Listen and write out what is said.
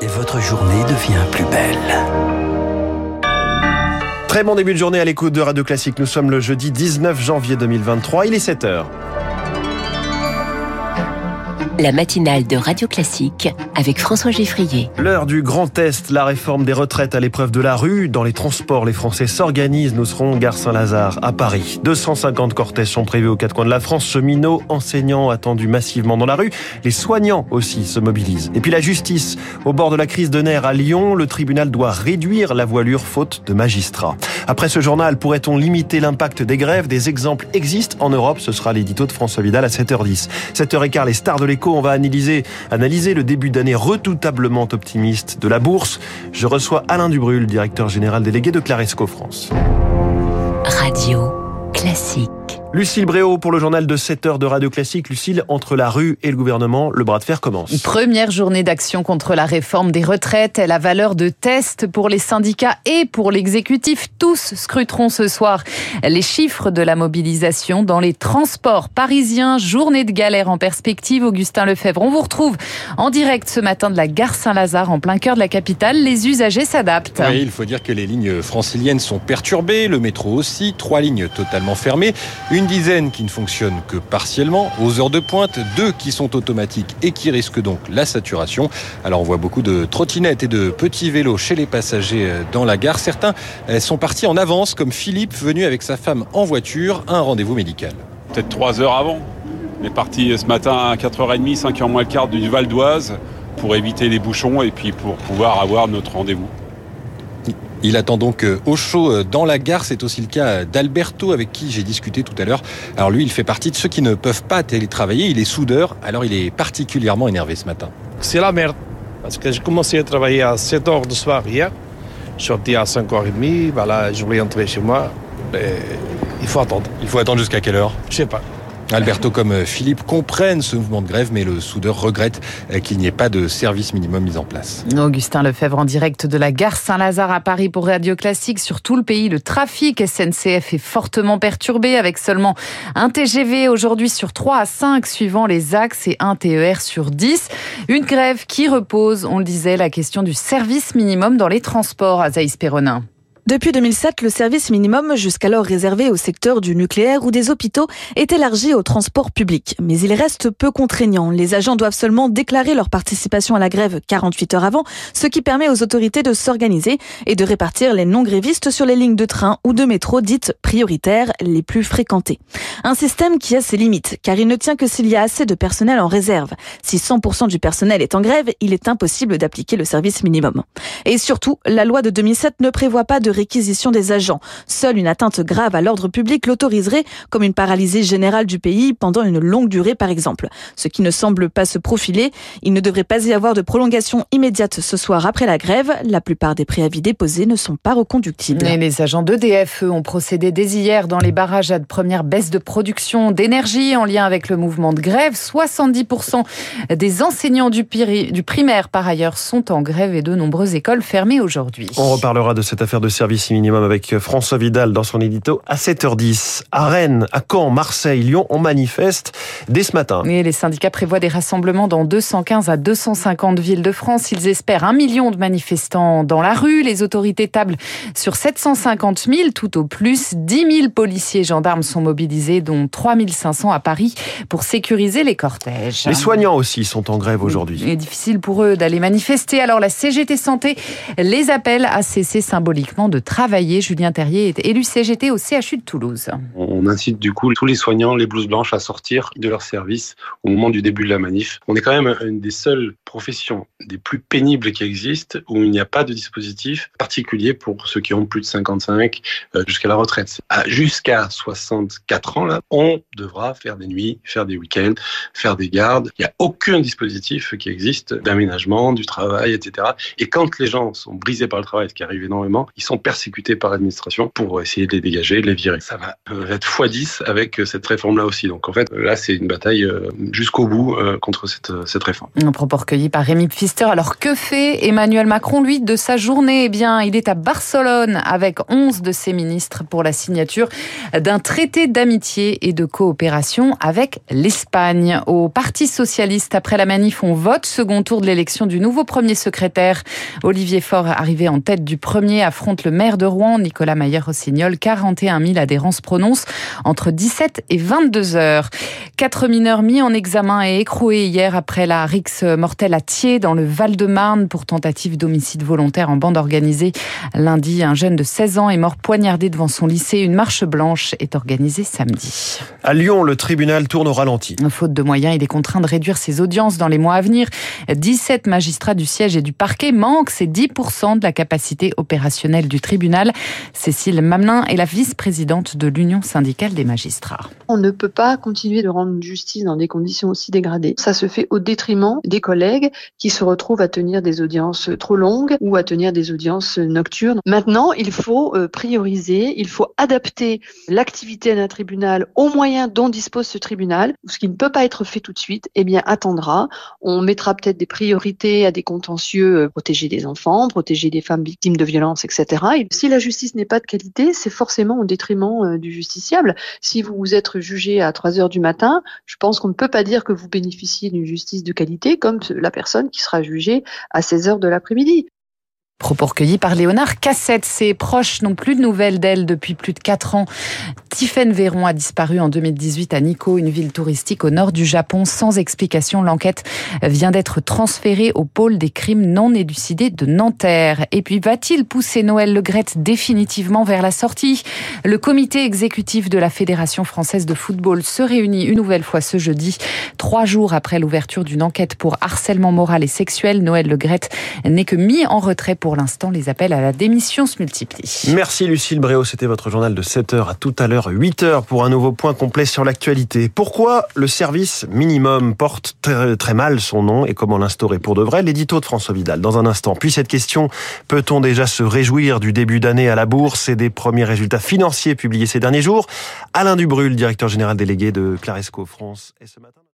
et votre journée devient plus belle. Très bon début de journée à l'écoute de Radio Classique. Nous sommes le jeudi 19 janvier 2023. Il est 7 heures la matinale de Radio Classique avec François Geffrier. L'heure du grand test, la réforme des retraites à l'épreuve de la rue. Dans les transports, les Français s'organisent. Nous serons gare Saint-Lazare à Paris. 250 cortèges sont prévus aux quatre coins de la France. Cheminots, enseignants attendus massivement dans la rue. Les soignants aussi se mobilisent. Et puis la justice. Au bord de la crise de nerfs à Lyon, le tribunal doit réduire la voilure faute de magistrats. Après ce journal, pourrait-on limiter l'impact des grèves? Des exemples existent en Europe. Ce sera l'édito de François Vidal à 7h10. 7h15, les stars de l'écho on va analyser, analyser le début d'année redoutablement optimiste de la bourse. Je reçois Alain Dubrul, directeur général délégué de Claresco France. Radio classique. Lucille Bréau pour le journal de 7 heures de Radio Classique. Lucille, entre la rue et le gouvernement, le bras de fer commence. Première journée d'action contre la réforme des retraites. Elle a valeur de test pour les syndicats et pour l'exécutif. Tous scruteront ce soir les chiffres de la mobilisation dans les transports parisiens. Journée de galère en perspective. Augustin Lefebvre, on vous retrouve en direct ce matin de la gare Saint-Lazare en plein cœur de la capitale. Les usagers s'adaptent. Oui, il faut dire que les lignes franciliennes sont perturbées, le métro aussi, trois lignes totalement fermées une dizaine qui ne fonctionnent que partiellement aux heures de pointe, deux qui sont automatiques et qui risquent donc la saturation. Alors on voit beaucoup de trottinettes et de petits vélos chez les passagers euh, dans la gare. Certains euh, sont partis en avance, comme Philippe venu avec sa femme en voiture à un rendez-vous médical. Peut-être trois heures avant. On est parti ce matin à 4h30, 5h moins le quart du Val d'Oise pour éviter les bouchons et puis pour pouvoir avoir notre rendez-vous. Il attend donc euh, au chaud euh, dans la gare. C'est aussi le cas d'Alberto avec qui j'ai discuté tout à l'heure. Alors lui, il fait partie de ceux qui ne peuvent pas télétravailler. Il est soudeur, alors il est particulièrement énervé ce matin. C'est la merde. Parce que j'ai commencé à travailler à 7 h du soir hier. Je suis sorti à 5h30. Voilà, je voulais entrer chez moi. Mais il faut attendre. Il faut attendre jusqu'à quelle heure? Je sais pas. Alberto comme euh, Philippe comprennent ce mouvement de grève, mais le soudeur regrette euh, qu'il n'y ait pas de service minimum mis en place. Augustin Lefebvre en direct de la gare Saint-Lazare à Paris pour Radio Classique. Sur tout le pays, le trafic SNCF est fortement perturbé avec seulement un TGV aujourd'hui sur 3 à 5 suivant les axes et un TER sur 10. Une grève qui repose, on le disait, la question du service minimum dans les transports à Zaïs Perronin. Depuis 2007, le service minimum, jusqu'alors réservé au secteur du nucléaire ou des hôpitaux, est élargi au transport public. Mais il reste peu contraignant. Les agents doivent seulement déclarer leur participation à la grève 48 heures avant, ce qui permet aux autorités de s'organiser et de répartir les non-grévistes sur les lignes de train ou de métro dites prioritaires les plus fréquentées. Un système qui a ses limites, car il ne tient que s'il y a assez de personnel en réserve. Si 100% du personnel est en grève, il est impossible d'appliquer le service minimum. Et surtout, la loi de 2007 ne prévoit pas de réquisition des agents. Seule une atteinte grave à l'ordre public l'autoriserait, comme une paralysie générale du pays pendant une longue durée par exemple. Ce qui ne semble pas se profiler. Il ne devrait pas y avoir de prolongation immédiate ce soir après la grève. La plupart des préavis déposés ne sont pas reconductibles. Et les agents d'EDF, ont procédé dès hier dans les barrages à de premières baisses de production d'énergie en lien avec le mouvement de grève. 70% des enseignants du, du primaire, par ailleurs, sont en grève et de nombreuses écoles fermées aujourd'hui. On reparlera de cette affaire de service minimum avec François Vidal dans son édito à 7h10. À Rennes, à Caen, Marseille, Lyon, on manifeste dès ce matin. Et les syndicats prévoient des rassemblements dans 215 à 250 villes de France. Ils espèrent un million de manifestants dans la rue. Les autorités tablent sur 750 000 tout au plus. 10 000 policiers et gendarmes sont mobilisés, dont 3 500 à Paris pour sécuriser les cortèges. Les soignants aussi sont en grève aujourd'hui. Il est difficile pour eux d'aller manifester. Alors la CGT Santé les appelle à cesser symboliquement de travailler. Julien Terrier est élu CGT au CHU de Toulouse. On incite du coup tous les soignants, les blouses blanches, à sortir de leur service au moment du début de la manif. On est quand même une des seules professions des plus pénibles qui existent où il n'y a pas de dispositif particulier pour ceux qui ont plus de 55 euh, jusqu'à la retraite. Jusqu'à 64 ans, là, on devra faire des nuits, faire des week-ends, faire des gardes. Il n'y a aucun dispositif qui existe d'aménagement du travail, etc. Et quand les gens sont brisés par le travail, ce qui arrive énormément, ils sont sont persécutés par l'administration pour essayer de les dégager, de les virer. Ça va être x10 avec cette réforme-là aussi. Donc en fait, là, c'est une bataille jusqu'au bout contre cette, cette réforme. Un propos recueilli par Rémi Pfister. Alors que fait Emmanuel Macron, lui, de sa journée? Eh bien, il est à Barcelone avec 11 de ses ministres pour la signature d'un traité d'amitié et de coopération avec l'Espagne. Au Parti socialiste, après la manif, on vote second tour de l'élection du nouveau premier secrétaire. Olivier Faure, arrivé en tête du premier, affronte le maire de Rouen, Nicolas Mayer-Rossignol. 41 000 adhérents se prononcent entre 17 et 22 heures. Quatre mineurs mis en examen et écroués hier après la rixe mortelle à Thiers, dans le Val-de-Marne, pour tentative d'homicide volontaire en bande organisée. Lundi, un jeune de 16 ans est mort poignardé devant son lycée. Une marche blanche est organisée samedi. À Lyon, le tribunal tourne au ralenti. Faute de moyens, il est contraint de réduire ses audiences dans les mois à venir. 17 magistrats du siège et du parquet manquent, c'est 10% de la capacité opérationnelle du tribunal. Cécile Mamelin est la vice-présidente de l'Union syndicale des magistrats. On ne peut pas continuer de rendre justice dans des conditions aussi dégradées. Ça se fait au détriment des collègues qui se retrouvent à tenir des audiences trop longues ou à tenir des audiences nocturnes. Maintenant, il faut euh, prioriser, il faut adapter l'activité d'un tribunal aux moyens dont dispose ce tribunal. Ce qui ne peut pas être fait tout de suite, eh bien, attendra. On mettra peut-être des priorités à des contentieux, euh, protéger des enfants, protéger des femmes victimes de violences, etc. Si la justice n'est pas de qualité, c'est forcément au détriment euh, du justiciable. Si vous êtes jugé à 3 heures du matin, je pense qu'on ne peut pas dire que vous bénéficiez d'une justice de qualité comme la personne qui sera jugée à 16 heures de l'après-midi. Propos recueillis par Léonard Cassette. Ses proches n'ont plus de nouvelles d'elle depuis plus de 4 ans. Tiffaine Véron a disparu en 2018 à Nikko, une ville touristique au nord du Japon. Sans explication, l'enquête vient d'être transférée au pôle des crimes non élucidés de Nanterre. Et puis, va-t-il pousser Noël Legrette définitivement vers la sortie? Le comité exécutif de la Fédération française de football se réunit une nouvelle fois ce jeudi, trois jours après l'ouverture d'une enquête pour harcèlement moral et sexuel. Noël Legrette n'est que mis en retrait pour pour l'instant, les appels à la démission se multiplient. Merci Lucille Bréau, c'était votre journal de 7h à tout à l'heure 8h pour un nouveau point complet sur l'actualité. Pourquoi le service minimum porte très, mal son nom et comment l'instaurer pour de vrai? L'édito de François Vidal dans un instant. Puis cette question, peut-on déjà se réjouir du début d'année à la bourse? Et des premiers résultats financiers publiés ces derniers jours Alain Dubrul, directeur général délégué de Claresco France, ce matin